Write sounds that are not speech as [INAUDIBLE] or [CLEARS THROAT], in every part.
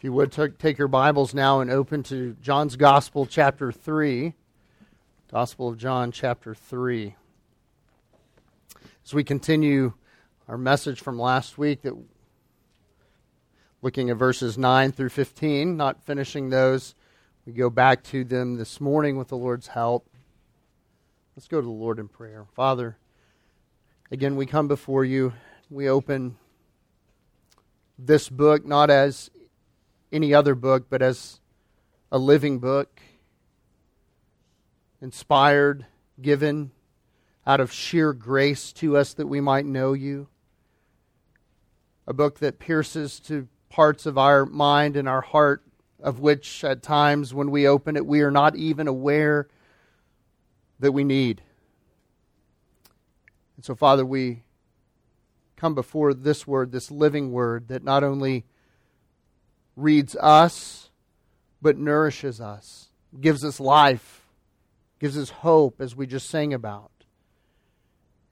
If you would take your Bibles now and open to John's Gospel, chapter 3. Gospel of John, chapter 3. As we continue our message from last week, that looking at verses 9 through 15, not finishing those, we go back to them this morning with the Lord's help. Let's go to the Lord in prayer. Father, again, we come before you. We open this book not as any other book, but as a living book, inspired, given out of sheer grace to us that we might know you. A book that pierces to parts of our mind and our heart, of which at times when we open it, we are not even aware that we need. And so, Father, we come before this word, this living word, that not only reads us, but nourishes us, gives us life, gives us hope, as we just sang about.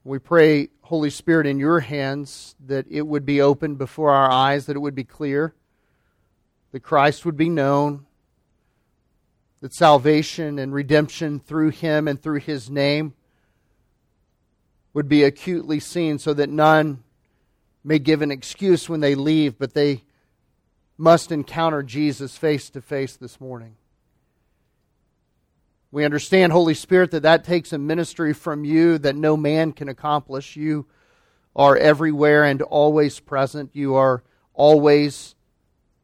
We pray, Holy Spirit, in your hands that it would be opened before our eyes, that it would be clear, that Christ would be known, that salvation and redemption through him and through his name would be acutely seen so that none may give an excuse when they leave, but they must encounter Jesus face to face this morning. We understand, Holy Spirit, that that takes a ministry from you that no man can accomplish. You are everywhere and always present. You are always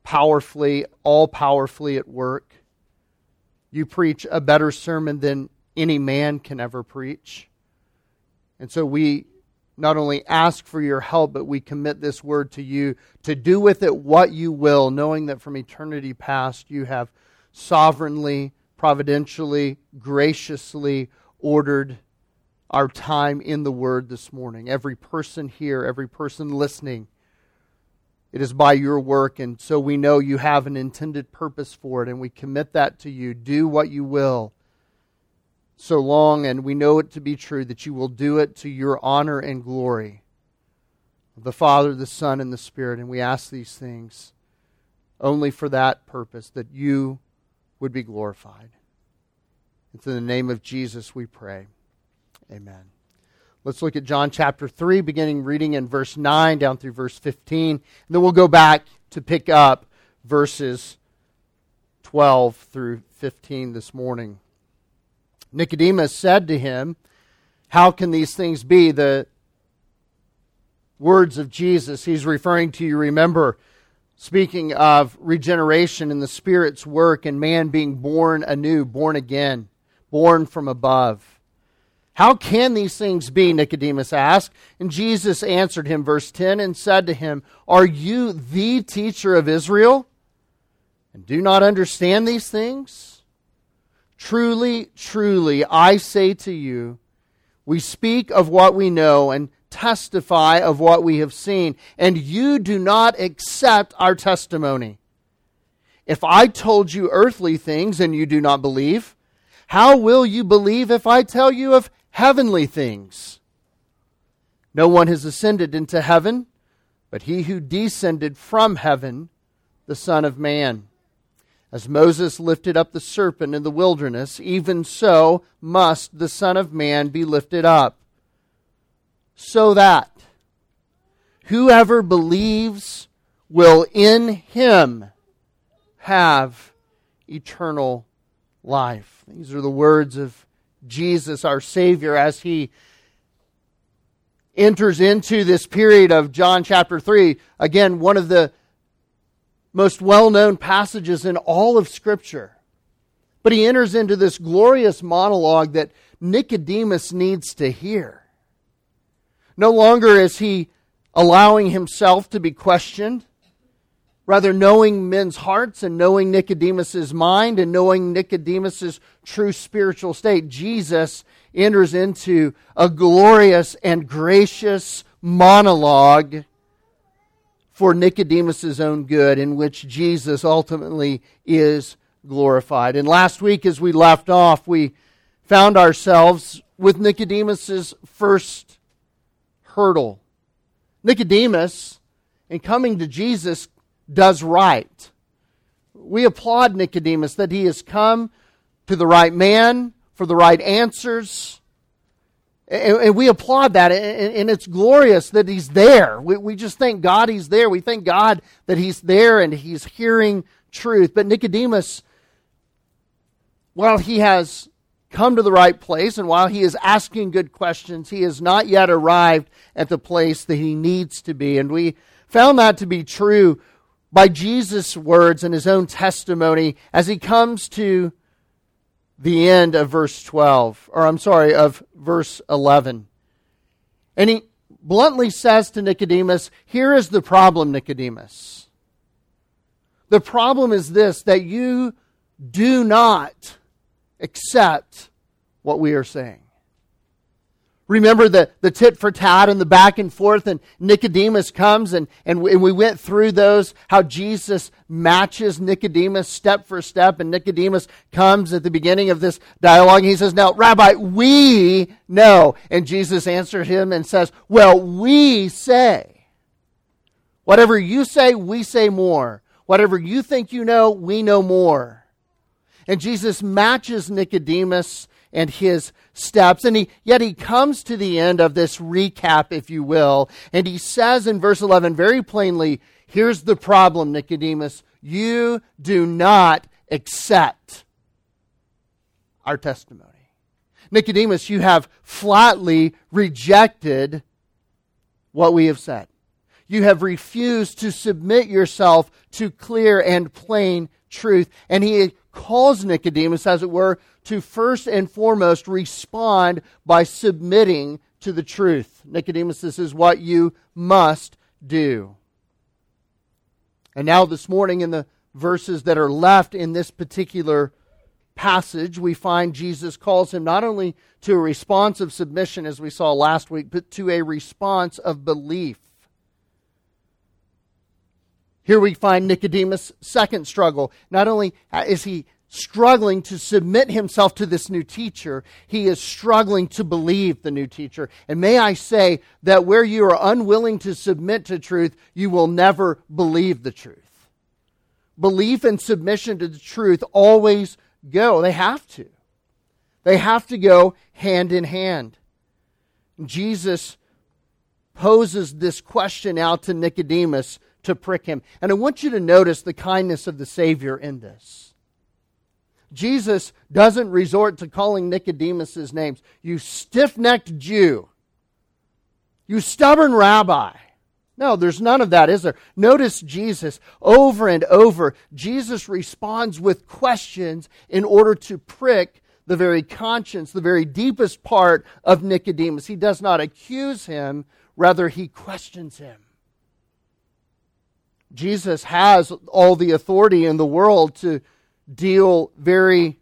powerfully, all powerfully at work. You preach a better sermon than any man can ever preach. And so we not only ask for your help, but we commit this word to you to do with it what you will, knowing that from eternity past you have sovereignly, providentially, graciously ordered our time in the word this morning. Every person here, every person listening, it is by your work, and so we know you have an intended purpose for it, and we commit that to you. Do what you will so long, and we know it to be true, that you will do it to your honor and glory. The Father, the Son, and the Spirit. And we ask these things only for that purpose, that you would be glorified. It's in the name of Jesus we pray. Amen. Let's look at John chapter 3, beginning reading in verse 9 down through verse 15. And then we'll go back to pick up verses 12 through 15 this morning. Nicodemus said to him, How can these things be? The words of Jesus he's referring to, you remember, speaking of regeneration and the Spirit's work and man being born anew, born again, born from above. How can these things be? Nicodemus asked. And Jesus answered him, verse 10, and said to him, Are you the teacher of Israel? And do not understand these things? Truly, truly, I say to you, we speak of what we know and testify of what we have seen, and you do not accept our testimony. If I told you earthly things and you do not believe, how will you believe if I tell you of heavenly things? No one has ascended into heaven, but he who descended from heaven, the Son of Man. As Moses lifted up the serpent in the wilderness, even so must the Son of Man be lifted up, so that whoever believes will in him have eternal life. These are the words of Jesus, our Savior, as he enters into this period of John chapter 3. Again, one of the most well known passages in all of Scripture. But he enters into this glorious monologue that Nicodemus needs to hear. No longer is he allowing himself to be questioned, rather, knowing men's hearts and knowing Nicodemus's mind and knowing Nicodemus's true spiritual state. Jesus enters into a glorious and gracious monologue for Nicodemus's own good, in which Jesus ultimately is glorified. And last week, as we left off, we found ourselves with Nicodemus's first hurdle. Nicodemus, in coming to Jesus, does right. we applaud Nicodemus that he has come to the right man for the right answers. And, and we applaud that, and, and, it's glorious that he's there. We, we just thank God he's there. We thank God that he's there and he's hearing truth. But Nicodemus, while he has come to the right place and while he is asking good questions, he has not yet arrived at the place that he needs to be. And we found that to be true by Jesus' words and his own testimony as he comes to the end of verse 12, or I'm sorry, of verse 11. And he bluntly says to Nicodemus, Here is the problem, Nicodemus. The problem is this that you do not accept what we are saying. Remember the, the tit for tat and the back and forth, and Nicodemus comes, and, and, we, and we went through those, how Jesus matches Nicodemus step for step, and Nicodemus comes at the beginning of this dialogue, and he says, Now, Rabbi, we know. And Jesus answers him and says, Well, we say. Whatever you say, we say more. Whatever you think you know, we know more. And Jesus matches Nicodemus and his steps. And he, yet he comes to the end of this recap, if you will, and he says in verse 11 very plainly, Here's the problem, Nicodemus. You do not accept our testimony. Nicodemus, you have flatly rejected what we have said. You have refused to submit yourself to clear and plain truth. And he calls Nicodemus, as it were, to first and foremost respond by submitting to the truth. Nicodemus, this is what you must do. And now, this morning, in the verses that are left in this particular passage, we find Jesus calls him not only to a response of submission, as we saw last week, but to a response of belief. Here we find Nicodemus' second struggle. Not only uh, is he struggling to submit himself to this new teacher. He is struggling to believe the new teacher. And may I say that where you are unwilling to submit to truth, you will never believe the truth. Belief and submission to the truth always go. They have to. They have to go hand in hand. Jesus poses this question out to Nicodemus to prick him. And I want you to notice the kindness of the Savior in this. Jesus doesn't resort to calling Nicodemus' names. You stiff necked Jew. You stubborn rabbi. No, there's none of that, is there? Notice Jesus over and over. Jesus responds with questions in order to prick the very conscience, the very deepest part of Nicodemus. He does not accuse him, rather, he questions him. Jesus has all the authority in the world to deal very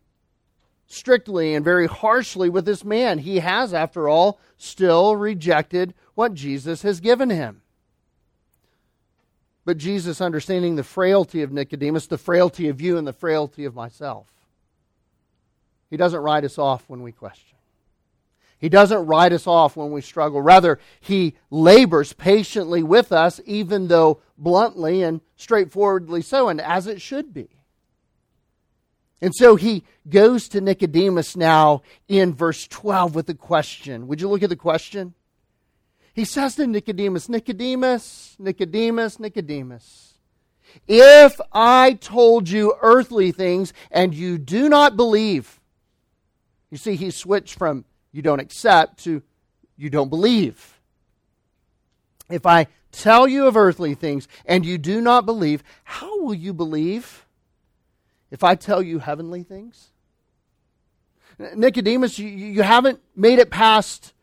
strictly and very harshly with this man. He has, after all, still rejected what Jesus has given him. But Jesus, understanding the frailty of Nicodemus, the frailty of you, and the frailty of myself, he doesn't write us off when we question. He doesn't write us off when we struggle. Rather, he labors patiently with us, even though bluntly and straightforwardly so, and as it should be. And so he goes to Nicodemus now in verse 12 with a question. Would you look at the question? He says to Nicodemus, Nicodemus, Nicodemus, Nicodemus, if I told you earthly things and you do not believe, you see, he switched from you don't accept to you don't believe. If I tell you of earthly things and you do not believe, how will you believe? if I tell you heavenly things? Nicodemus, you, you haven't made it past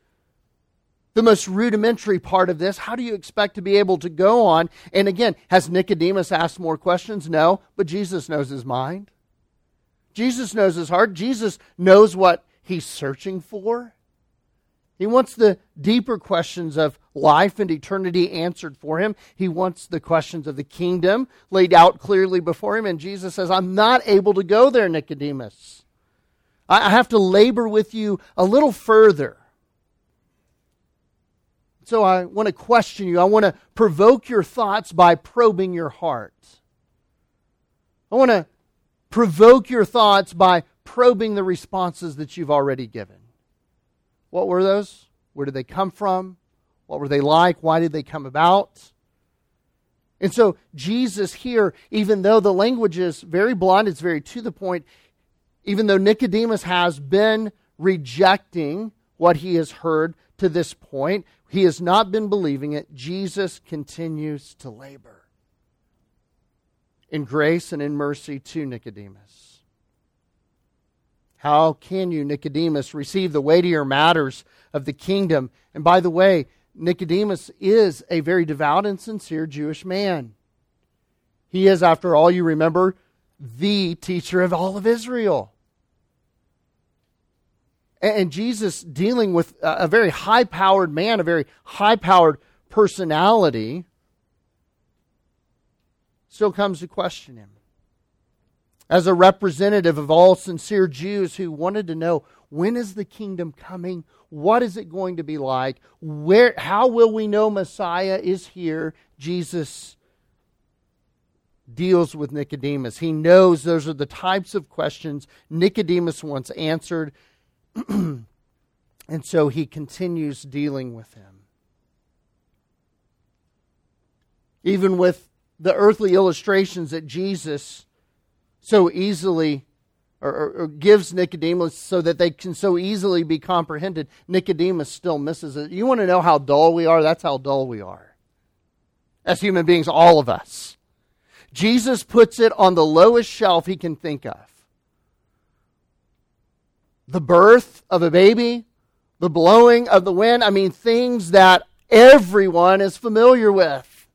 the most rudimentary part of this. How do you expect to be able to go on? And again, has Nicodemus asked more questions? No, but Jesus knows his mind. Jesus knows his heart. Jesus knows what he's searching for. He wants the deeper questions of life and eternity answered for him. He wants the questions of the kingdom laid out clearly before him. And Jesus says, I'm not able to go there, Nicodemus. I have to labor with you a little further. So I want to question you. I want to provoke your thoughts by probing your heart. I want to provoke your thoughts by probing the responses that you've already given. What were those? Where did they come from? What were they like? Why did they come about? And so, Jesus here, even though the language is very blunt, it's very to the point, even though Nicodemus has been rejecting what he has heard to this point, he has not been believing it. Jesus continues to labor in grace and in mercy to Nicodemus. How can you, Nicodemus, receive the weightier matters of the kingdom? And by the way, Nicodemus is a very devout and sincere Jewish man. He is, after all, you remember, the teacher of all of Israel. And Jesus dealing with a very high powered man, a very high powered personality, still comes to question him. As a representative of all sincere Jews who wanted to know when is the kingdom coming? What is it going to be like? Where how will we know Messiah is here? Jesus deals with Nicodemus. He knows those are the types of questions Nicodemus wants answered. [CLEARS THROAT] and so he continues dealing with him. Even with the earthly illustrations that Jesus so easily or, or, or, gives Nicodemus so that they can so easily be comprehended, Nicodemus still misses it. You want to know how dull we are? That's how dull we are. As human beings, all of us. Jesus puts it on the lowest shelf he can think of. The birth of a baby, the blowing of the wind, I mean, things that everyone is familiar with.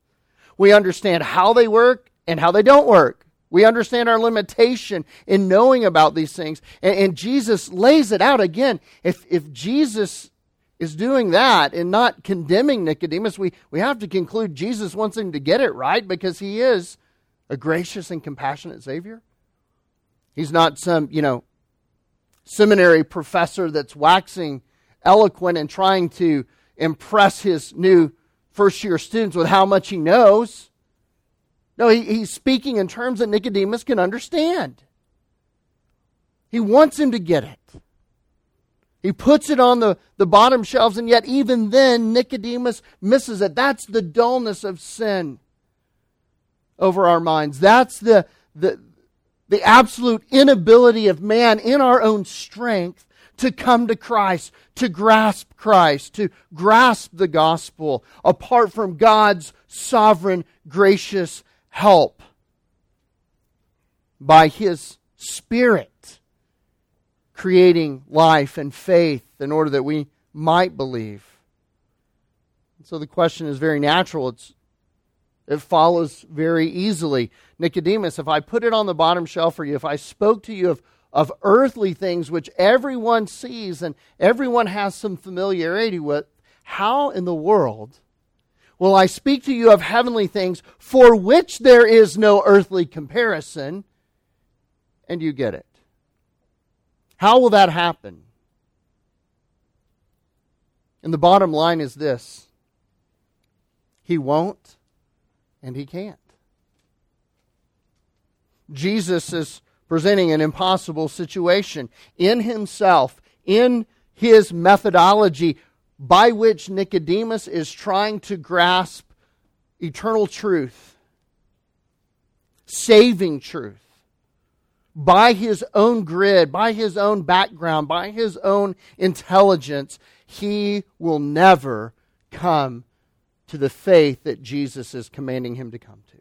We understand how they work and how they don't work. We understand our limitation in knowing about these things. And, and, Jesus lays it out again. If, if Jesus is doing that and not condemning Nicodemus, we, we have to conclude Jesus wants him to get it right because he is a gracious and compassionate Savior. He's not some, you know, seminary professor that's waxing eloquent and trying to impress his new first year students with how much he knows. No, he, he's speaking in terms that Nicodemus can understand. He wants him to get it. He puts it on the, the bottom shelves, and yet, even then, Nicodemus misses it. That's the dullness of sin over our minds. That's the, the, the absolute inability of man in our own strength to come to Christ, to grasp Christ, to grasp the gospel apart from God's sovereign, gracious help by His Spirit, creating life and faith in order that we might believe. So the question is very natural. It's, it follows very easily. Nicodemus, if I put it on the bottom shelf for you, if I spoke to you of, of earthly things which everyone sees and everyone has some familiarity with, how in the world Will I speak to you of heavenly things for which there is no earthly comparison? And you get it. How will that happen? And the bottom line is this He won't, and He can't. Jesus is presenting an impossible situation in Himself, in His methodology by which Nicodemus is trying to grasp eternal truth, saving truth, by his own grid, by his own background, by his own intelligence, he will never come to the faith that Jesus is commanding him to come to.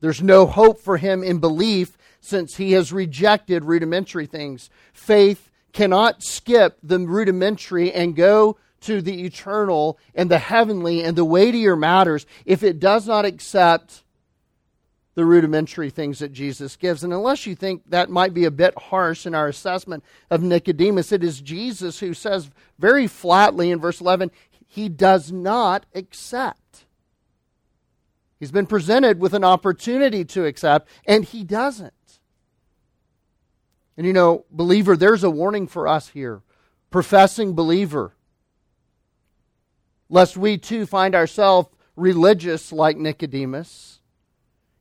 There's no hope for him in belief since he has rejected rudimentary things. Faith cannot skip the rudimentary and go to the eternal and the heavenly and the weightier matters if it does not accept the rudimentary things that Jesus gives. And unless you think that might be a bit harsh in our assessment of Nicodemus, it is Jesus who says very flatly in verse 11, he does not accept. He's been presented with an opportunity to accept, and he doesn't. And you know, believer, there's a warning for us here. Professing believer. Lest we too find ourselves religious like Nicodemus.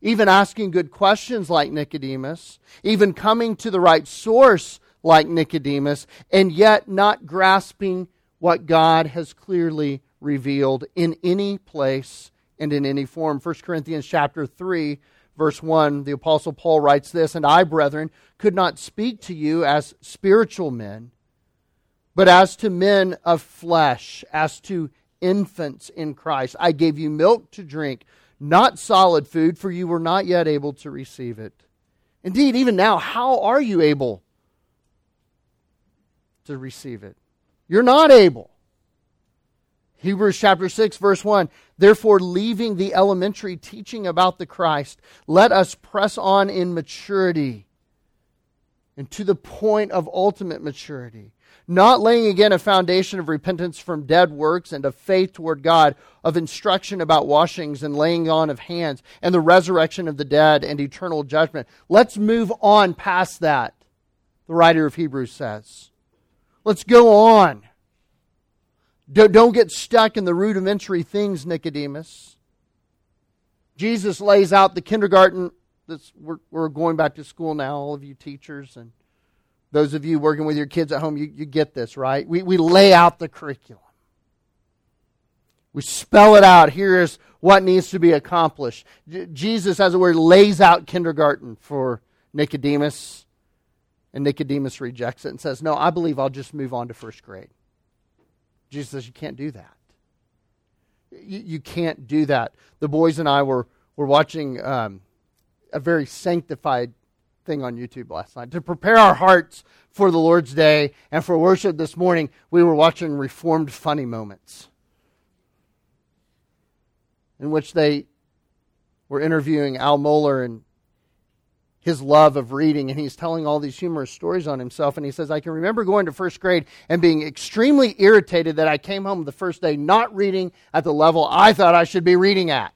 even asking good questions like Nicodemus, even coming to the right source like Nicodemus, and yet not grasping what God has clearly revealed in any place and in any form. 1 Corinthians chapter 3 verse 1 the apostle Paul writes this, and I brethren could not speak to you as spiritual men, but as to men of flesh, as to infants in Christ. I gave you milk to drink, not solid food, for you were not yet able to receive it. Indeed, even now, how are you able to receive it? You're not able. Hebrews chapter 6, verse 1. Therefore, leaving the elementary teaching about the Christ, let us press on in maturity and to the point of ultimate maturity not laying again a foundation of repentance from dead works and of faith toward God, of instruction about washings and laying on of hands, and the resurrection of the dead and eternal judgment. Let's move on past that, the writer of Hebrews says. Let's go on. Don't get stuck in the rudimentary things, Nicodemus. Jesus lays out the kindergarten. We're, we're going back to school now, all of you teachers and those of you working with your kids at home, you, you get this, right? We, we lay out the curriculum. We spell it out. Here is what needs to be accomplished. J- Jesus, as it were, lays out kindergarten for Nicodemus, and Nicodemus rejects it and says, No, I believe I'll just move on to first grade. Jesus says, You can't do that. You, you can't do that. The boys and I were, were watching um, a very sanctified thing on YouTube last night. To prepare our hearts for the Lord's Day and for worship this morning, we were watching Reformed Funny Moments, in which they were interviewing Al Mohler and his love of reading, and he's telling all these humorous stories on himself. And he says, I can remember going to first grade and being extremely irritated that I came home the first day not reading at the level I thought I should be reading at.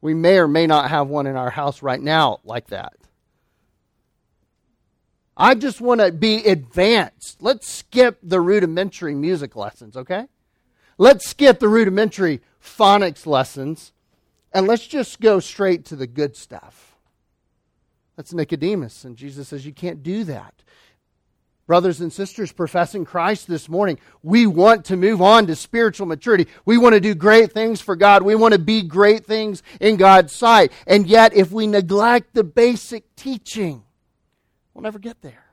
We may or may not have one in our house right now like that. I just want to be advanced. Let's skip the rudimentary music lessons, okay? Let's skip the rudimentary phonics lessons and let's just go straight to the good stuff. That's Nicodemus, and Jesus says you can't do that brothers and sisters professing Christ this morning, we want to move on to spiritual maturity. We want to do great things for God. We want to be great things in God's sight. And yet, if we neglect the basic teaching, we'll never get there.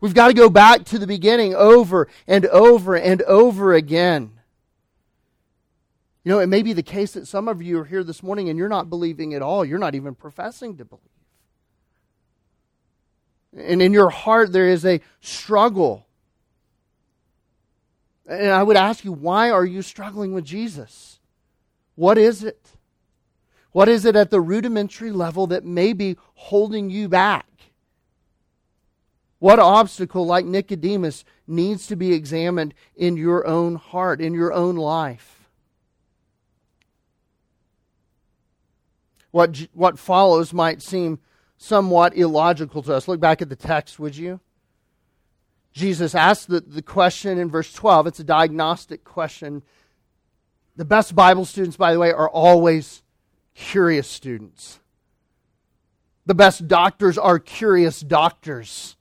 We've got to go back to the beginning over and over and over again. You know, it may be the case that some of you are here this morning and you're not believing at all. You're not even professing to believe. And in your heart, there is a struggle. And I would ask you, why are you struggling with Jesus? What is it? What is it at the rudimentary level that may be holding you back? What obstacle, like Nicodemus, needs to be examined in your own heart, in your own life? What, what follows might seem somewhat illogical to us. Look back at the text, would you? Jesus asked the, the question in verse 12. It's a diagnostic question. The best Bible students, by the way, are always curious students. The best doctors are curious doctors.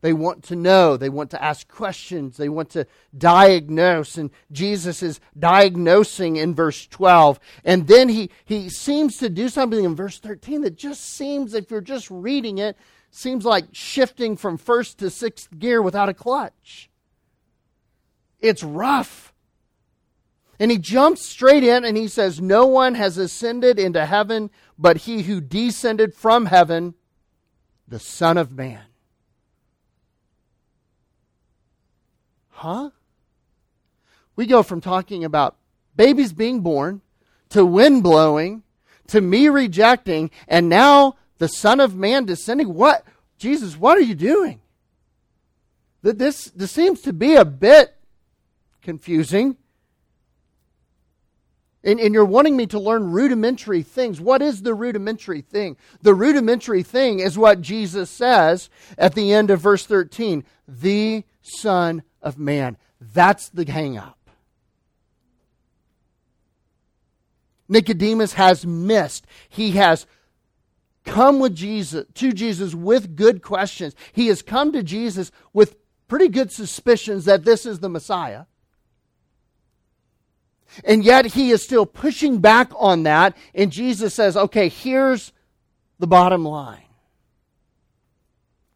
They want to know. They want to ask questions. They want to diagnose. And Jesus is diagnosing in verse 12. And then he, he seems to do something in verse 13 that just seems, if you're just reading it, seems like shifting from first to sixth gear without a clutch. It's rough. And he jumps straight in and he says, No one has ascended into heaven but he who descended from heaven, the Son of Man. Huh? We go from talking about babies being born to wind blowing to me rejecting and now the Son of Man descending. What? Jesus, what are you doing? This, this seems to be a bit confusing. And, and, you're wanting me to learn rudimentary things. What is the rudimentary thing? The rudimentary thing is what Jesus says at the end of verse 13 the Son of man. That's the hang up. Nicodemus has missed. He has come with Jesus to Jesus with good questions. He has come to Jesus with pretty good suspicions that this is the Messiah. And yet he is still pushing back on that. And Jesus says, okay, here's the bottom line.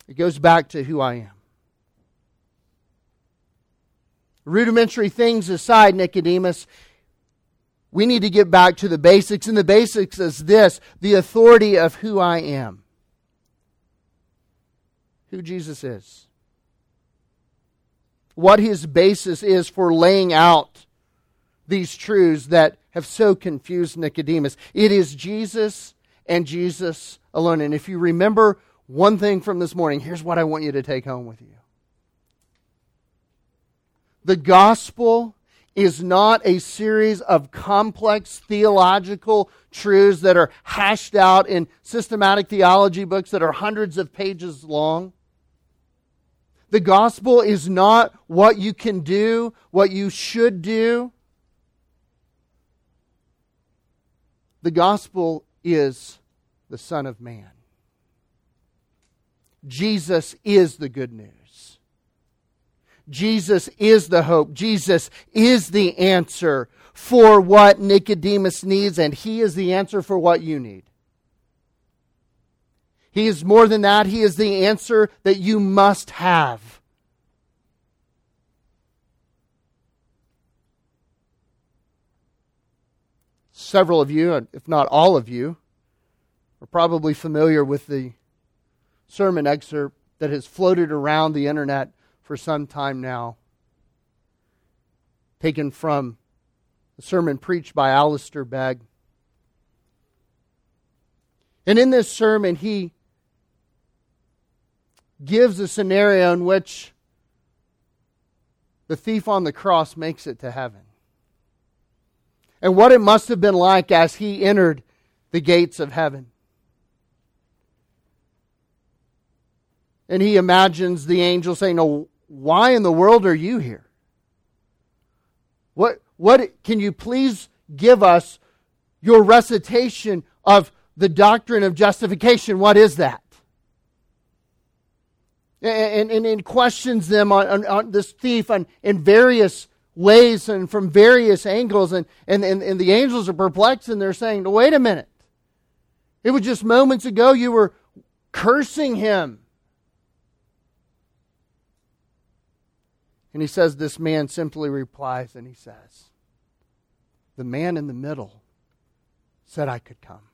It goes back to who I am. Rudimentary things aside, Nicodemus, we need to get back to the basics. And the basics is this the authority of who I am. Who Jesus is. What his basis is for laying out these truths that have so confused Nicodemus. It is Jesus and Jesus alone. And if you remember one thing from this morning, here's what I want you to take home with you. The gospel is not a series of complex theological truths that are hashed out in systematic theology books that are hundreds of pages long. The gospel is not what you can do, what you should do. The gospel is the Son of Man. Jesus is the good news. Jesus is the hope. Jesus is the answer for what Nicodemus needs, and he is the answer for what you need. He is more than that, he is the answer that you must have. Several of you, if not all of you, are probably familiar with the sermon excerpt that has floated around the internet for some time now, taken from a sermon preached by Alistair Begg. And in this sermon, he gives a scenario in which the thief on the cross makes it to heaven. And what it must have been like as he entered the gates of heaven. And he imagines the angel saying, Oh, why in the world are you here? What, what can you please give us your recitation of the doctrine of justification? What is that? And, and, and questions them on, on, on this thief on, in various ways and from various angles. And, and, and, and the angels are perplexed and they're saying, wait a minute. It was just moments ago you were cursing him. And he says, This man simply replies, and he says, The man in the middle said I could come.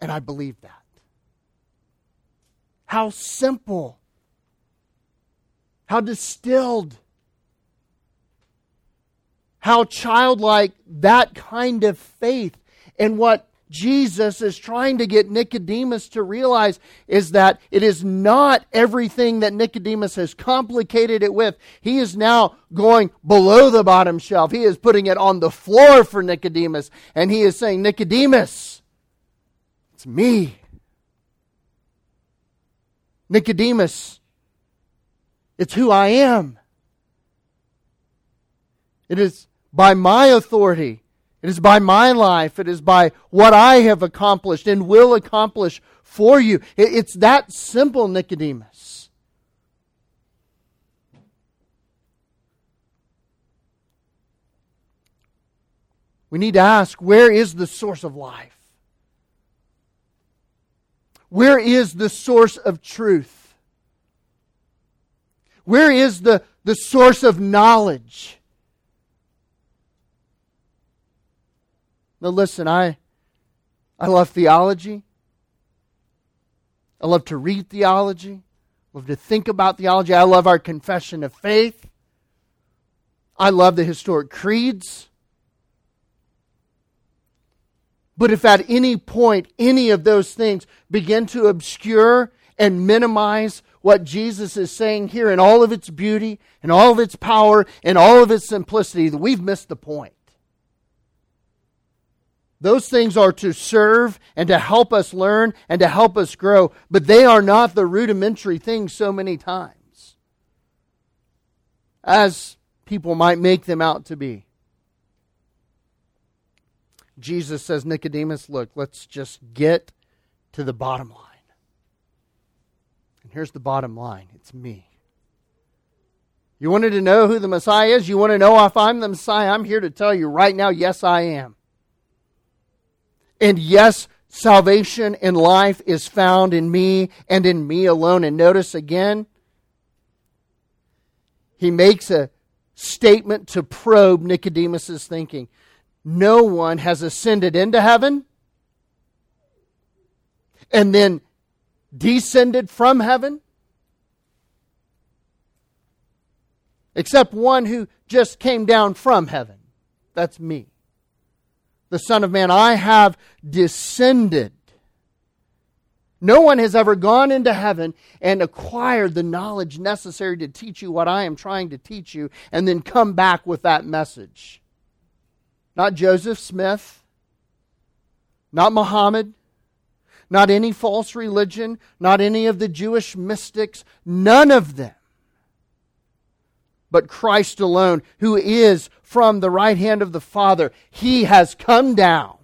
And I believe that. How simple, how distilled, how childlike that kind of faith and what Jesus is trying to get Nicodemus to realize is that it is not everything that Nicodemus has complicated it with. He is now going below the bottom shelf. He is putting it on the floor for Nicodemus. And he is saying, Nicodemus, it's me. Nicodemus, it's who I am. It is by my authority it is by my life. It is by what I have accomplished and will accomplish for you. It's that simple, Nicodemus. We need to ask where is the source of life? Where is the source of truth? Where is the, the source of knowledge? Now, listen, I, I love theology. I love to read theology. I love to think about theology. I love our confession of faith. I love the historic creeds. But if at any point any of those things begin to obscure and minimize what Jesus is saying here in all of its beauty and all of its power and all of its simplicity, we've missed the point. Those things are to serve and to help us learn and to help us grow, but they are not the rudimentary things so many times as people might make them out to be. Jesus says, Nicodemus, look, let's just get to the bottom line. And here's the bottom line it's me. You wanted to know who the Messiah is? You want to know if I'm the Messiah? I'm here to tell you right now, yes, I am. And yes, salvation and life is found in me and in me alone. And notice again, he makes a statement to probe Nicodemus's thinking. No one has ascended into heaven and then descended from heaven except one who just came down from heaven. That's me. The Son of Man, I have descended. No one has ever gone into heaven and acquired the knowledge necessary to teach you what I am trying to teach you and then come back with that message. Not Joseph Smith, not Muhammad, not any false religion, not any of the Jewish mystics, none of them but Christ alone, who is from the right hand of the Father. He has come down.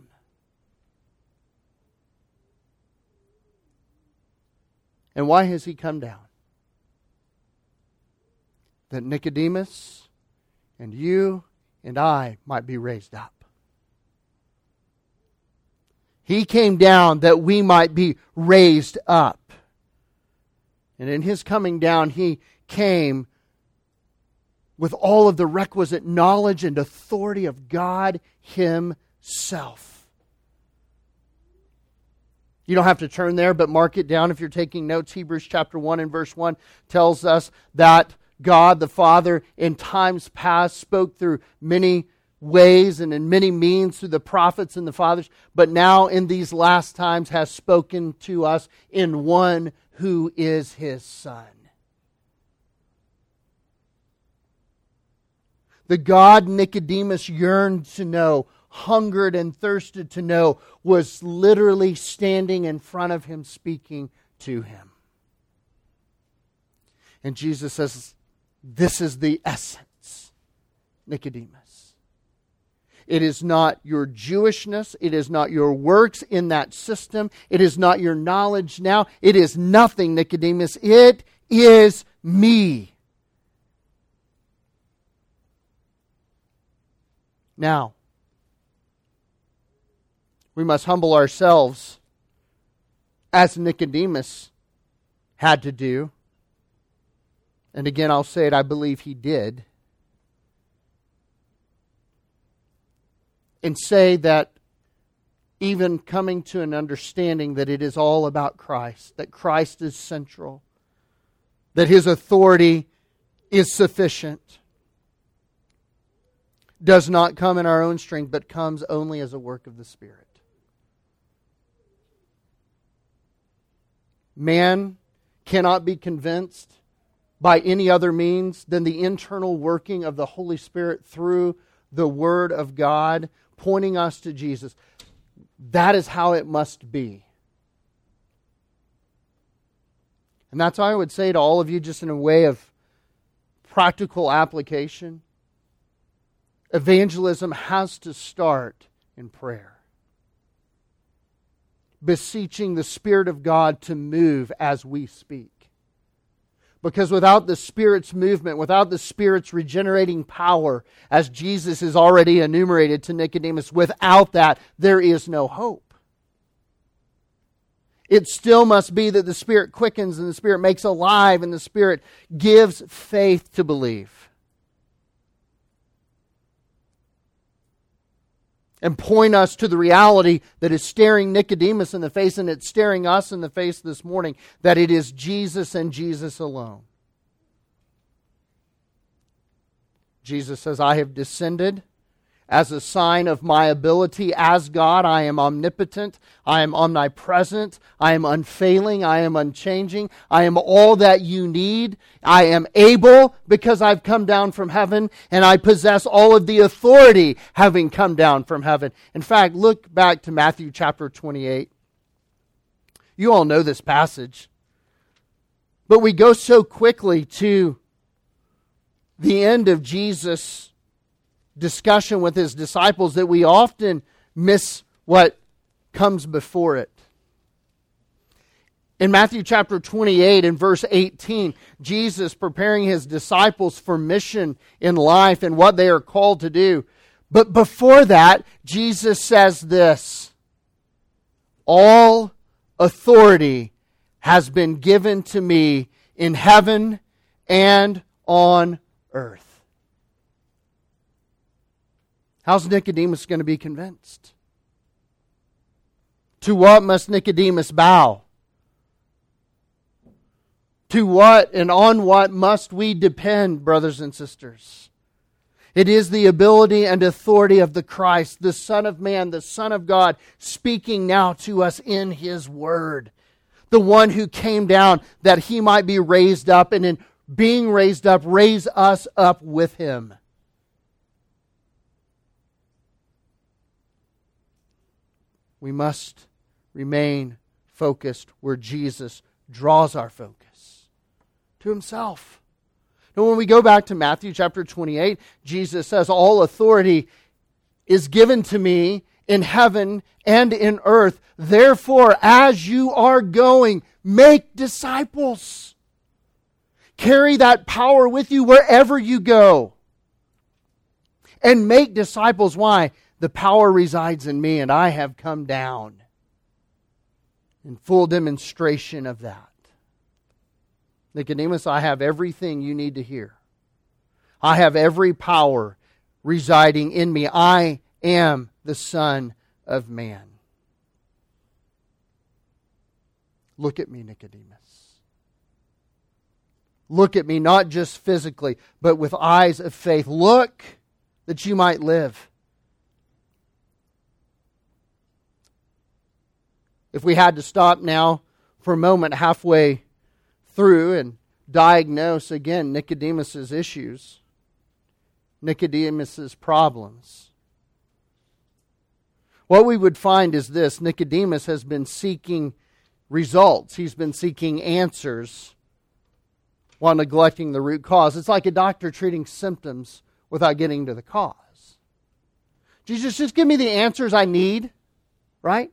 And why has he come down? That Nicodemus and you and I might be raised up. He came down that we might be raised up. And in his coming down, he came with all of the requisite knowledge and authority of God Himself. You don't have to turn there, but mark it down if you're taking notes. Hebrews chapter 1 and verse 1 tells us that God the Father in times past spoke through many ways and in many means through the prophets and the fathers, but now in these last times has spoken to us in one who is his Son. The God Nicodemus yearned to know, hungered and thirsted to know, was literally standing in front of him speaking to him. And Jesus says, This is the essence, Nicodemus. It is not your Jewishness. It is not your works in that system. It is not your knowledge now. It is nothing, Nicodemus. It is me. Now, we must humble ourselves as Nicodemus had to do. And again, I'll say it, I believe he did. And say that even coming to an understanding that it is all about Christ, that Christ is central, that his authority is sufficient does not come in our own strength, but comes only as a work of the Spirit. Man cannot be convinced by any other means than the internal working of the Holy Spirit through the Word of God, pointing us to Jesus. That is how it must be. And that's why I would say to all of you, just in a way of practical application Evangelism has to start in prayer, beseeching the Spirit of God to move as we speak. Because without the Spirit's movement, without the Spirit's regenerating power, as Jesus is already enumerated to Nicodemus, without that, there is no hope. It still must be that the Spirit quickens and the Spirit makes alive and the Spirit gives faith to believe. And point us to the reality that is staring Nicodemus in the face and it's staring us in the face this morning that it is Jesus and Jesus alone. Jesus says, I have descended as a sign of my ability as God. I am omnipotent. I am omnipresent. I am unfailing. I am unchanging. I am all that you need. I am able because I've come down from heaven and I possess all of the authority having come down from heaven. In fact, look back to Matthew chapter 28. You all know this passage. But we go so quickly to the end of Jesus' discussion with his disciples that we often miss what comes before it. In Matthew chapter 28 and verse 18, Jesus preparing his disciples for mission in life and what they are called to do. But before that, Jesus says this All authority has been given to me in heaven and on earth. How's Nicodemus going to be convinced? To what must Nicodemus bow? To what and on what must we depend, brothers and sisters? It is the ability and authority of the Christ, the Son of Man, the Son of God, speaking now to us in His Word. The one who came down that He might be raised up, and in being raised up, raise us up with Him. We must remain focused where Jesus draws our focus to Himself. Now, when we go back to Matthew chapter 28, Jesus says, All authority is given to me in heaven and in earth. Therefore, as you are going, make disciples. Carry that power with you wherever you go. And make disciples. Why? The power resides in me, and I have come down in full demonstration of that. Nicodemus, I have everything you need to hear. I have every power residing in me. I am the Son of Man. Look at me, Nicodemus. Look at me, not just physically, but with eyes of faith. Look that you might live. If we had to stop now for a moment halfway through and diagnose again Nicodemus's issues, Nicodemus's problems. What we would find is this Nicodemus has been seeking results, he's been seeking answers while neglecting the root cause. It's like a doctor treating symptoms without getting to the cause. Jesus, just give me the answers I need, right?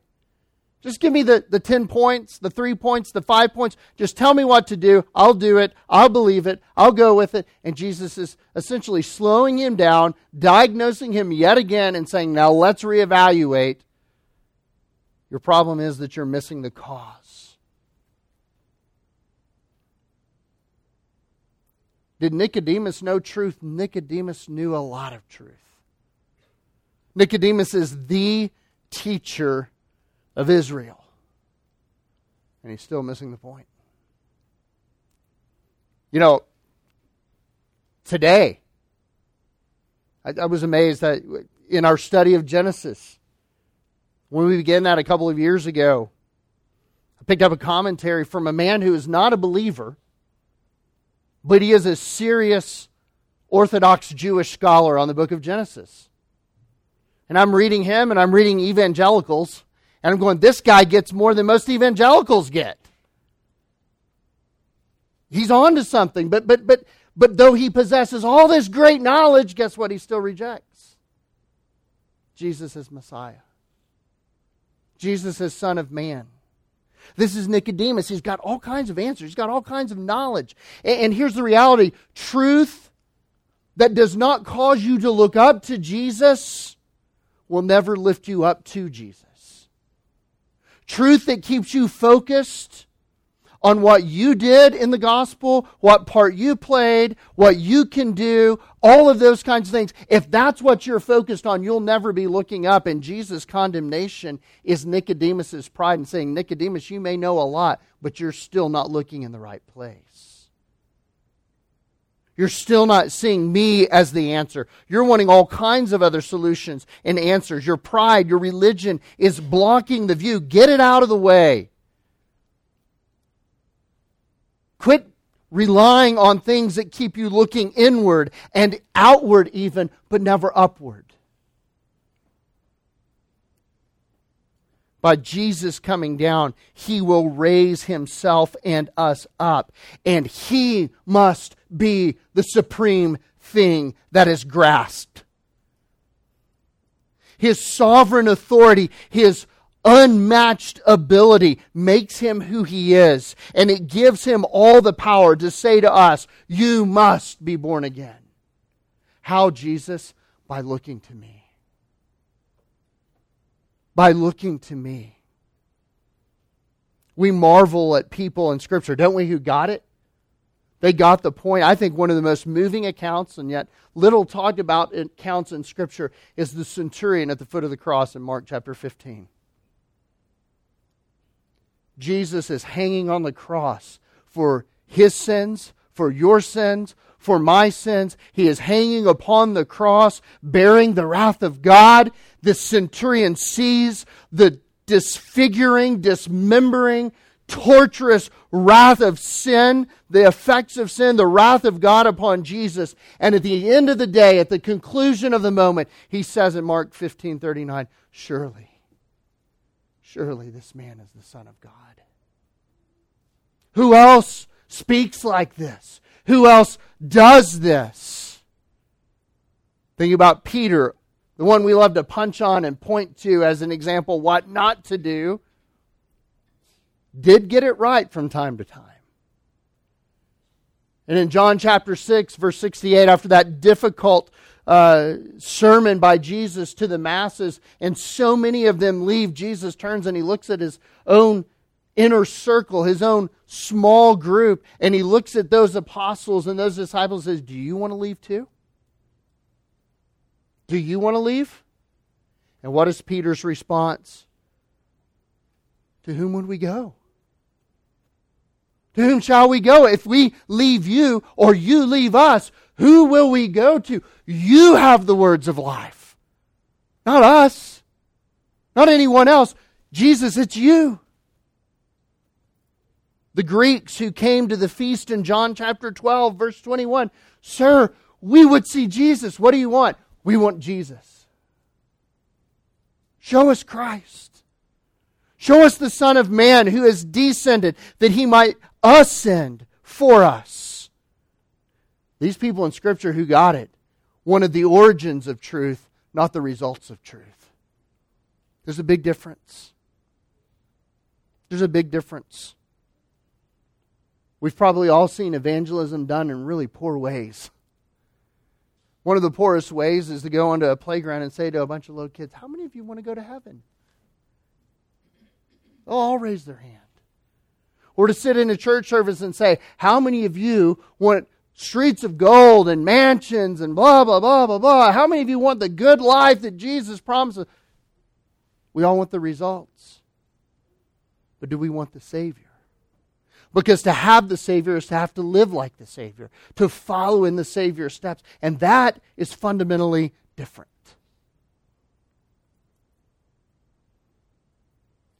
Just give me the, the 10 points, the three points, the five points. Just tell me what to do. I'll do it. I'll believe it. I'll go with it. And Jesus is essentially slowing him down, diagnosing him yet again, and saying, Now let's reevaluate. Your problem is that you're missing the cause. Did Nicodemus know truth? Nicodemus knew a lot of truth. Nicodemus is the teacher of Israel. And he's still missing the point. You know, today, I, I, was amazed that in our study of Genesis, when we began that a couple of years ago, I picked up a commentary from a man who is not a believer, but he is a serious Orthodox Jewish scholar on the book of Genesis. And I'm reading him and I'm reading evangelicals and I'm going, this guy gets more than most evangelicals get. He's on to something, but but but but though he possesses all this great knowledge, guess what he still rejects? Jesus is Messiah. Jesus is Son of Man. This is Nicodemus. He's got all kinds of answers. He's got all kinds of knowledge. And, and here's the reality truth that does not cause you to look up to Jesus will never lift you up to Jesus. Truth that keeps you focused on what you did in the gospel, what part you played, what you can do, all of those kinds of things. If that's what you're focused on, you'll never be looking up. And Jesus' condemnation is Nicodemus's pride and saying, Nicodemus, you may know a lot, but you're still not looking in the right place. You're still not seeing me as the answer. You're wanting all kinds of other solutions and answers. Your pride, your religion is blocking the view. Get it out of the way. Quit relying on things that keep you looking inward and outward, even, but never upward. by Jesus coming down, he will raise himself and us up. And he must be the supreme thing that is grasped. His sovereign authority, His unmatched ability makes him who he is. And it gives him all the power to say to us, You must be born again. How, Jesus? By looking to me. By looking to me. We marvel at people in Scripture, don't we, who got it? They got the point. I think one of the most moving accounts, and yet little talked about accounts in Scripture, is the centurion at the foot of the cross in Mark chapter 15. Jesus is hanging on the cross for his sins, for your sins, for my sins. He is hanging upon the cross, bearing the wrath of God. The centurion sees the disfiguring, dismembering, torturous wrath of sin, the effects of sin, the wrath of God upon Jesus. And at the end of the day, at the conclusion of the moment, he says in Mark 15 39, Surely Surely this man is the Son of God. Who else speaks like this? Who else does this? Think about Peter, the one we love to punch on and point to as an example what not to do. Did get it right from time to time. And in John chapter 6, verse 68, after that difficult uh, sermon by Jesus to the masses, and so many of them leave. Jesus turns and he looks at his own inner circle, his own small group, and he looks at those apostles and those disciples and says, Do you want to leave too? Do you want to leave? And what is Peter's response? To whom would we go? To whom shall we go? If we leave you or you leave us, who will we go to? You have the words of life. Not us. Not anyone else. Jesus, it's you. The Greeks who came to the feast in John chapter 12, verse 21 Sir, we would see Jesus. What do you want? We want Jesus. Show us Christ. Show us the Son of Man who has descended that he might ascend for us. These people in Scripture who got it wanted the origins of truth, not the results of truth. There's a big difference. There's a big difference. We've probably all seen evangelism done in really poor ways. One of the poorest ways is to go onto a playground and say to a bunch of little kids, How many of you want to go to heaven? They'll all raise their hand. Or to sit in a church service and say, How many of you want streets of gold and mansions and blah, blah, blah, blah, blah. How many of you want the good life that Jesus promises? We all want the results. But do we want the Savior? Because to have the Savior is to have to live like the Savior, to follow in the Savior's steps. And that is fundamentally different.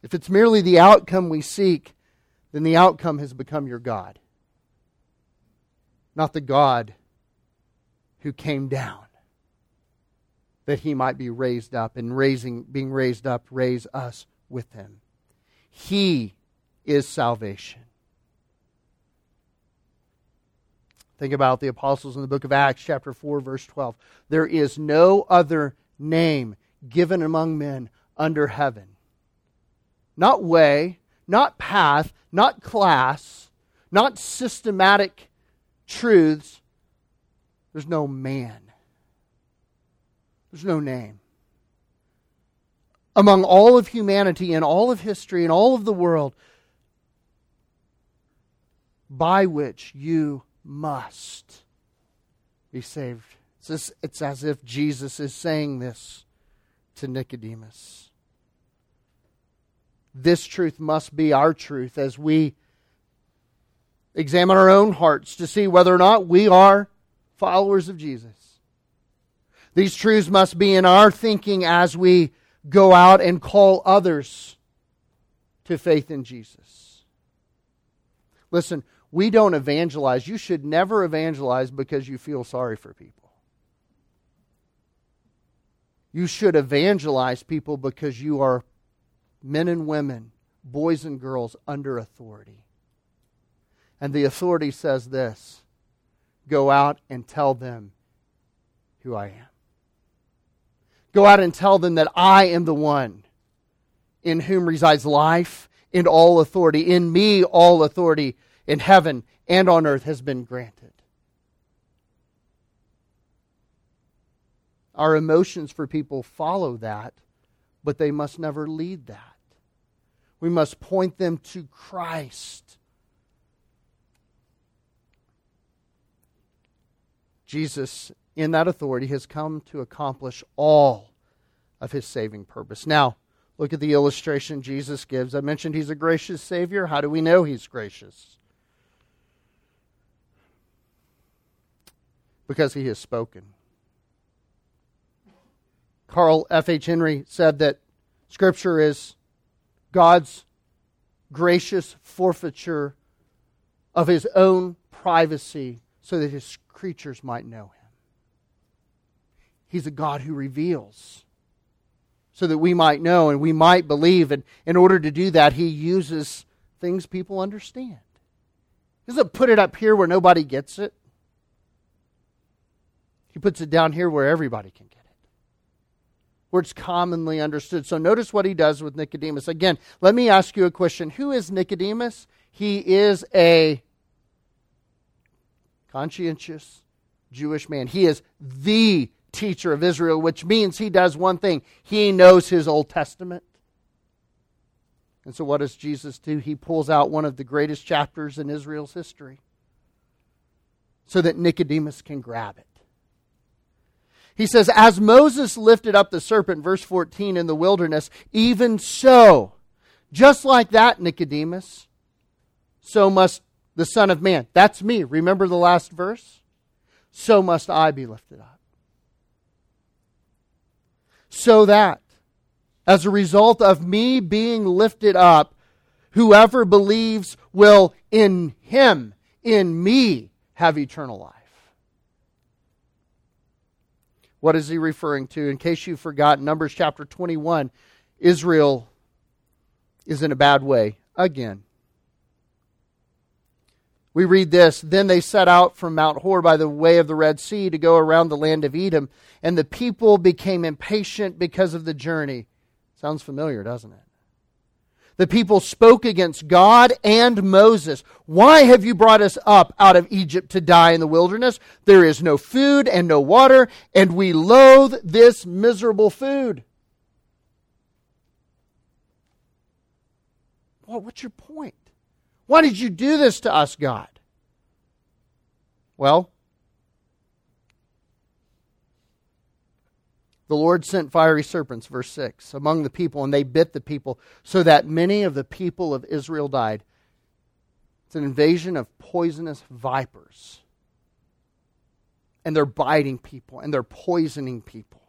If it's merely the outcome we seek, then the outcome has become your God. Not the God who came down that he might be raised up and raising being raised up raise us with him. He is salvation. Think about the apostles in the book of acts chapter 4 verse 12 there is no other name given among men under heaven. Not way not path not class not systematic truths, there's no man. There's no name. Among all of humanity and all of history and all of the world, by which you must be saved. It's, as, if Jesus is saying this to Nicodemus. This truth must be our truth as we examine our own hearts to see whether or not we are followers of Jesus. These truths must be in our thinking as we go out and call others to faith in Jesus. Listen, we don't evangelize. You should never evangelize because you feel sorry for people. You should evangelize people because you are men and women, boys and girls under authority. And the authority says this Go out and tell them who I am. Go out and tell them that I am the one in whom resides life and all authority. In me, all authority in heaven and on earth has been granted. Our emotions for people follow that, but they must never lead that. We must point them to Christ. Jesus, in that authority, has come to accomplish all of his saving purpose. Now, look at the illustration Jesus gives. I mentioned he's a gracious Savior. How do we know he's gracious? Because he has spoken. Carl F. H. Henry said that Scripture is God's gracious forfeiture of his own privacy so that his creatures might know him. He's a God who reveals so that we might know and we might believe. And in order to do that, he uses things people understand. He doesn't put it up here where nobody gets it. He puts it down here where everybody can get it where it's commonly understood. So notice what he does with Nicodemus. Again, let me ask you a question. Who is Nicodemus? He is a conscientious Jewish man. He is the teacher of Israel, which means he does one thing he knows his Old Testament. And so, what does Jesus do? He pulls out one of the greatest chapters in Israel's history so that Nicodemus can grab it. He says, As Moses lifted up the serpent, verse 14, in the wilderness, even so, just like that, Nicodemus, so must the Son of Man. That's me. Remember the last verse? So must I be lifted up. So that, as a result of me being lifted up, whoever believes will in him, in me, have eternal life. What is he referring to? In case you've forgotten, Numbers chapter 21, Israel is in a bad way again. We read this Then they set out from Mount Hor by the way of the Red Sea to go around the land of Edom, and the people became impatient because of the journey. Sounds familiar, doesn't it? The people spoke against God and Moses. Why have you brought us up out of Egypt to die in the wilderness? There is no food and no water, and we loathe this miserable food. Well, what's your point? Why did you do this to us, God? Well, The Lord sent fiery serpents, verse 6, among the people, and they bit the people, so that many of the people of Israel died. It's an invasion of poisonous vipers. And they're biting people, and they're poisoning people.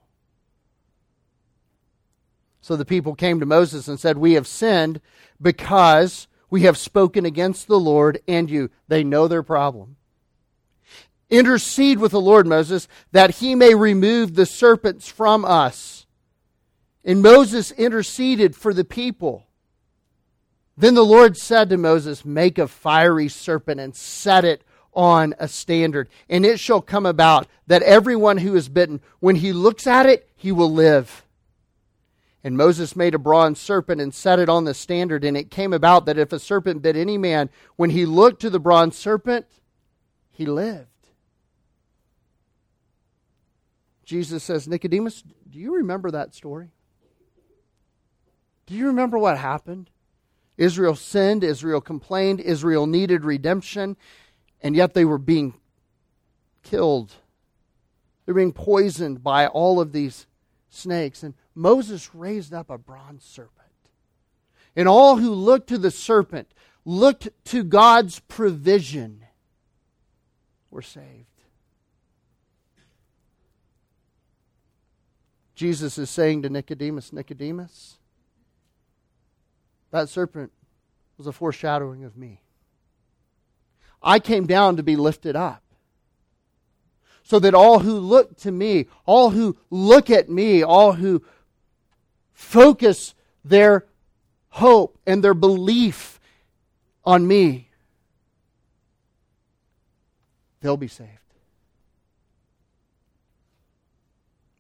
So the people came to Moses and said, We have sinned because we have spoken against the Lord and you. They know their problem. Intercede with the Lord, Moses, that he may remove the serpents from us. And Moses interceded for the people. Then the Lord said to Moses, Make a fiery serpent and set it on a standard. And it shall come about that everyone who is bitten, when he looks at it, he will live. And Moses made a bronze serpent and set it on the standard. And it came about that if a serpent bit any man, when he looked to the bronze serpent, he lived. Jesus says, Nicodemus, do you remember that story? Do you remember what happened? Israel sinned, Israel complained, Israel needed redemption, and yet they were being killed. They're being poisoned by all of these snakes. And Moses raised up a bronze serpent. And all who looked to the serpent, looked to God's provision, were saved. Jesus is saying to Nicodemus, Nicodemus, that serpent was a foreshadowing of me. I came down to be lifted up. So that all who look to me, all who look at me, all who focus their hope and their belief on me, they'll be saved.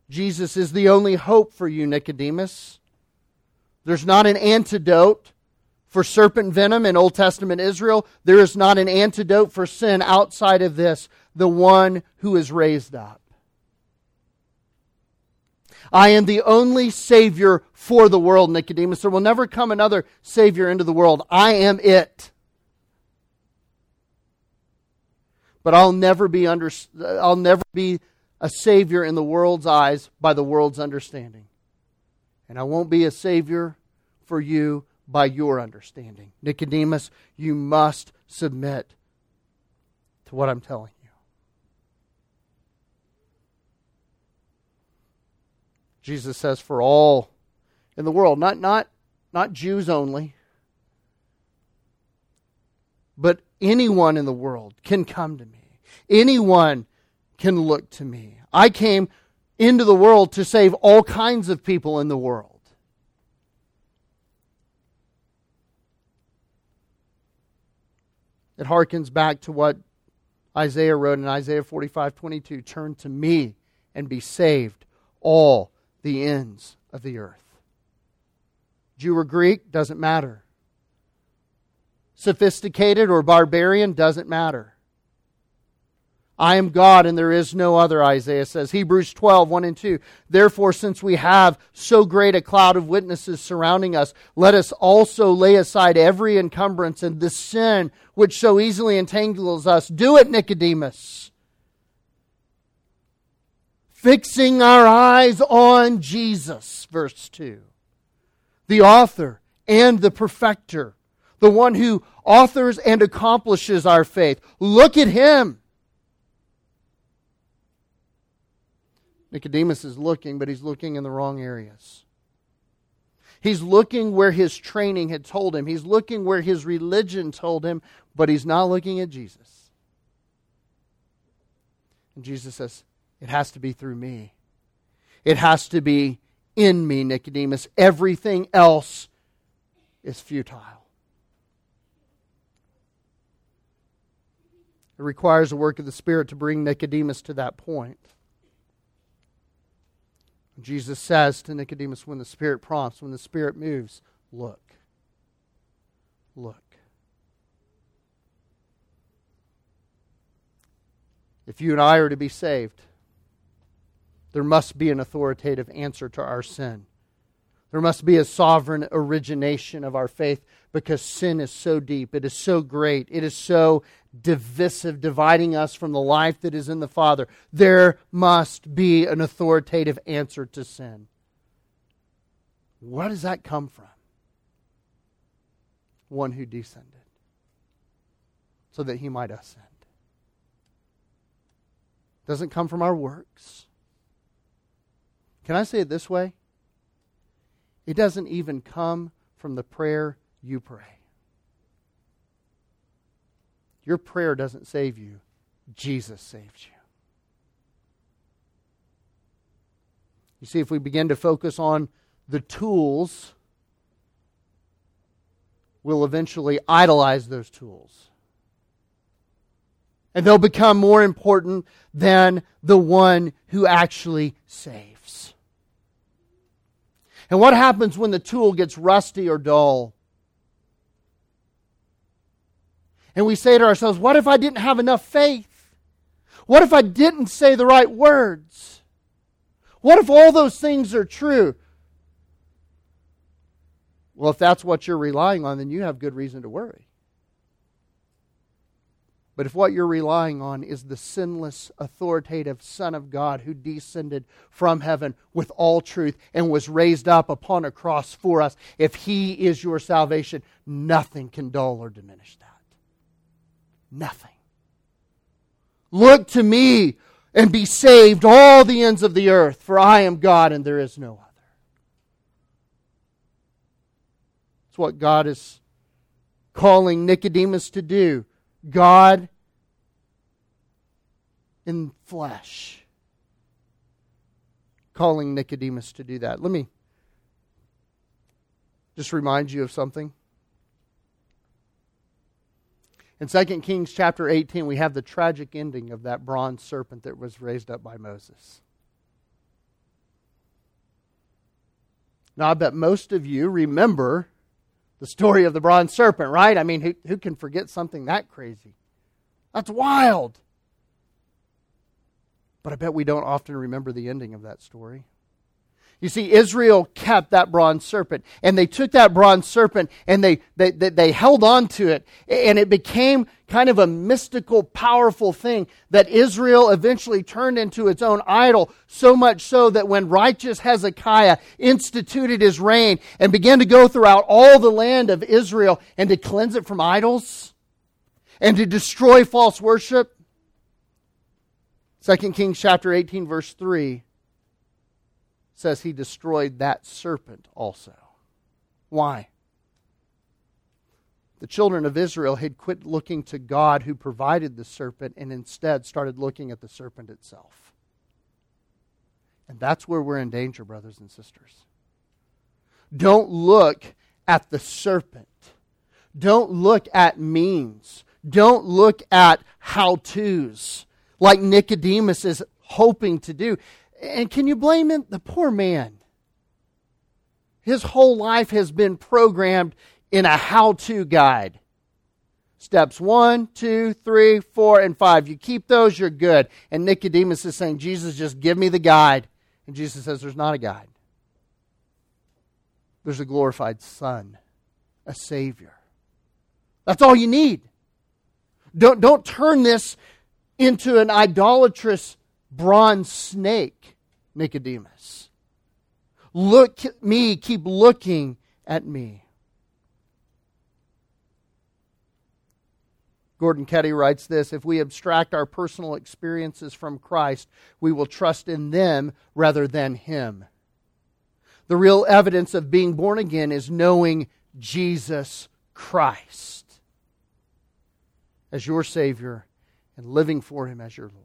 Jesus is the only hope for you, Nicodemus. There's not an antidote for serpent venom in Old Testament Israel. There is not an antidote for sin outside of this the one who is raised up. I am the only Savior for the world, Nicodemus. There will never come another Savior into the world. I am it. But I'll never be under, I'll never be a Savior in the world's eyes by the world's understanding. And I won't be a Savior for you by your understanding. Nicodemus, you must submit to what I'm telling you. Jesus says, for all in the world, not, not, not Jews only, but anyone in the world can come to me. Anyone can look to me. I came into the world to save all kinds of people in the world. It harkens back to what Isaiah wrote in Isaiah 45 22 Turn to me and be saved, all the ends of the earth. Jew or Greek, doesn't matter. Sophisticated or barbarian, doesn't matter. I am God and there is no other, Isaiah says. Hebrews 12, 1 and 2. Therefore, since we have so great a cloud of witnesses surrounding us, let us also lay aside every encumbrance and the sin which so easily entangles us. Do it, Nicodemus fixing our eyes on Jesus, verse 2. The author and the perfecter, the one who authors and accomplishes our faith. Look at him. Nicodemus is looking, but he's looking in the wrong areas. He's looking where his training had told him. He's looking where his religion told him, but he's not looking at Jesus. And Jesus says, it has to be through me. It has to be in me, Nicodemus. Everything else is futile. It requires the work of the Spirit to bring Nicodemus to that point. Jesus says to Nicodemus, when the Spirit prompts, when the Spirit moves, look. Look. If you and I are to be saved, there must be an authoritative answer to our sin. There must be a sovereign origination of our faith because sin is so deep. It is so great. It is so divisive, dividing us from the life that is in the Father. There must be an authoritative answer to sin. Where does that come from? One who descended so that he might ascend. Doesn't come from our works. Can I say it this way? It doesn't even come from the prayer you pray. Your prayer doesn't save you, Jesus saves you. You see, if we begin to focus on the tools, we'll eventually idolize those tools. And they'll become more important than the one who actually saves. And what happens when the tool gets rusty or dull? And we say to ourselves, what if I didn't have enough faith? What if I didn't say the right words? What if all those things are true? Well, if that's what you're relying on, then you have good reason to worry. But if what you're relying on is the sinless, authoritative Son of God who descended from heaven with all truth and was raised up upon a cross for us, if He is your salvation, nothing can dull or diminish that. Nothing. Look to me and be saved, all the ends of the earth, for I am God and there is no other. It's what God is calling Nicodemus to do God in flesh. Calling Nicodemus to do that. Let me just remind you of something. In 2 Kings chapter 18, we have the tragic ending of that bronze serpent that was raised up by Moses. Now, I bet most of you remember the story of the bronze serpent, right? I mean, who, who can forget something that crazy? That's wild. But I bet we don't often remember the ending of that story. You see, Israel kept that bronze serpent, and they took that bronze serpent and they, they, they, they, held on to it, and it became kind of a mystical, powerful thing that Israel eventually turned into its own idol, so much so that when righteous Hezekiah instituted his reign and began to go throughout all the land of Israel and to cleanse it from idols and to destroy false worship, 2 Kings chapter 18, verse 3 says he destroyed that serpent also. Why? The children of Israel had quit looking to God who provided the serpent and instead started looking at the serpent itself. And that's where we're in danger, brothers and sisters. Don't look at the serpent. Don't look at means. Don't look at how to's like Nicodemus is hoping to do. And can you blame him? The poor man. His whole life has been programmed in a how to guide. Steps one, two, three, four, and five. You keep those, you're good. And Nicodemus is saying, Jesus, just give me the guide. And Jesus says, There's not a guide. There's a glorified Son, a Savior. That's all you need. Don't, don't turn this into an idolatrous bronze snake, Nicodemus. Look at me, keep looking at me. Gordon Keddie writes this If we abstract our personal experiences from Christ, we will trust in them rather than Him. The real evidence of being born again is knowing Jesus Christ as your Savior and living for Him as your Lord.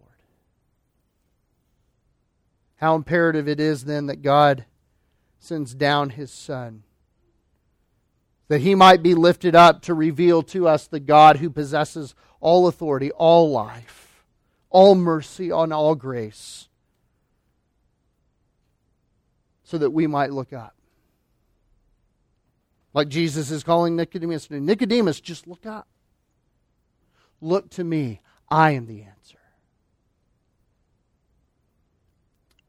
How imperative it is then that God sends down His Son, that He might be lifted up to reveal to us the God who possesses all authority, all life, all mercy, and all grace, so that we might look up. Like Jesus is calling Nicodemus, Nicodemus, just look up. Look to me. I am the answer.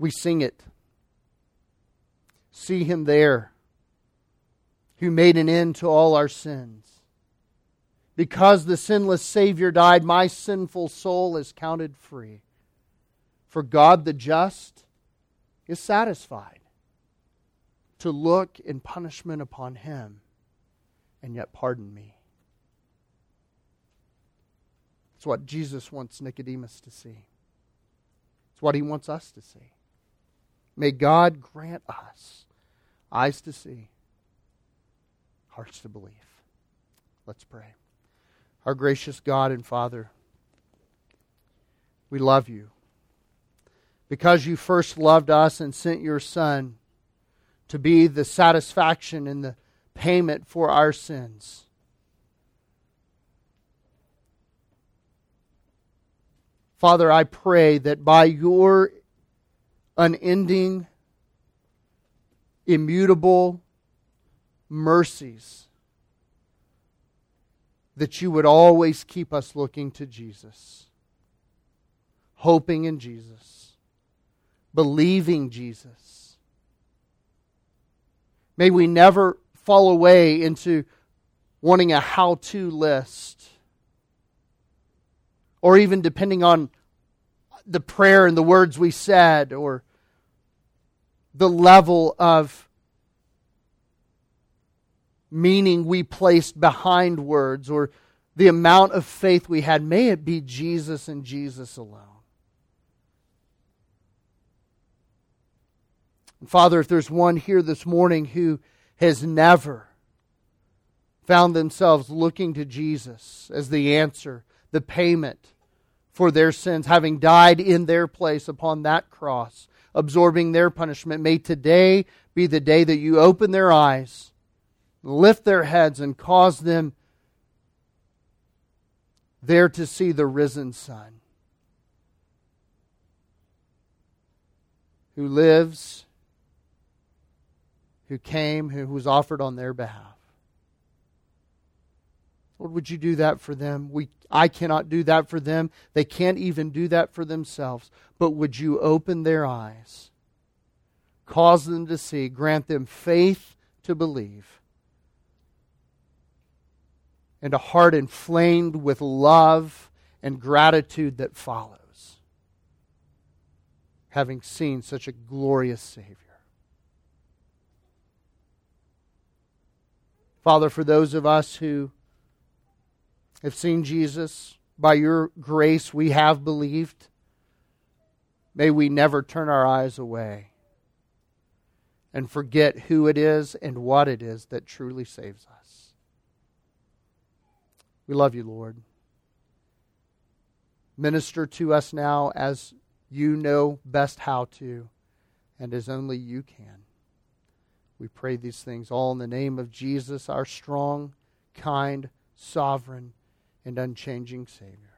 We sing it. See him there who made an end to all our sins. Because the sinless Savior died, my sinful soul is counted free. For God the just is satisfied to look in punishment upon him and yet pardon me. It's what Jesus wants Nicodemus to see. It's what he wants us to see. May God grant us eyes to see, hearts to believe. Let's pray. Our gracious God and Father, we love you. Because you first loved us and sent your Son to be the satisfaction and the payment for our sins. Father, I pray that by your unending, immutable mercies, that you would always keep us looking to Jesus, hoping in Jesus, believing Jesus. May we never fall away into wanting a how to list or even depending on the prayer and the words we said, or the level of meaning we placed behind words, or the amount of faith we had. May it be Jesus and Jesus alone. And Father, if there's one here this morning who has never found themselves looking to Jesus as the answer, the payment for their sins, having died in their place upon that cross, absorbing their punishment. May today be the day that you open their eyes, lift their heads, and cause them there to see the risen Son who lives, who came, who was offered on their behalf. Lord, would you do that for them? We, I cannot do that for them. They can't even do that for themselves. But would you open their eyes, cause them to see, grant them faith to believe, and a heart inflamed with love and gratitude that follows, having seen such a glorious Savior. Father, for those of us who have seen Jesus. By your grace, we have believed. May we never turn our eyes away and forget who it is and what it is that truly saves us. We love you, Lord. Minister to us now as you know best how to and as only you can. We pray these things all in the name of Jesus, our strong, kind, sovereign, and unchanging Savior.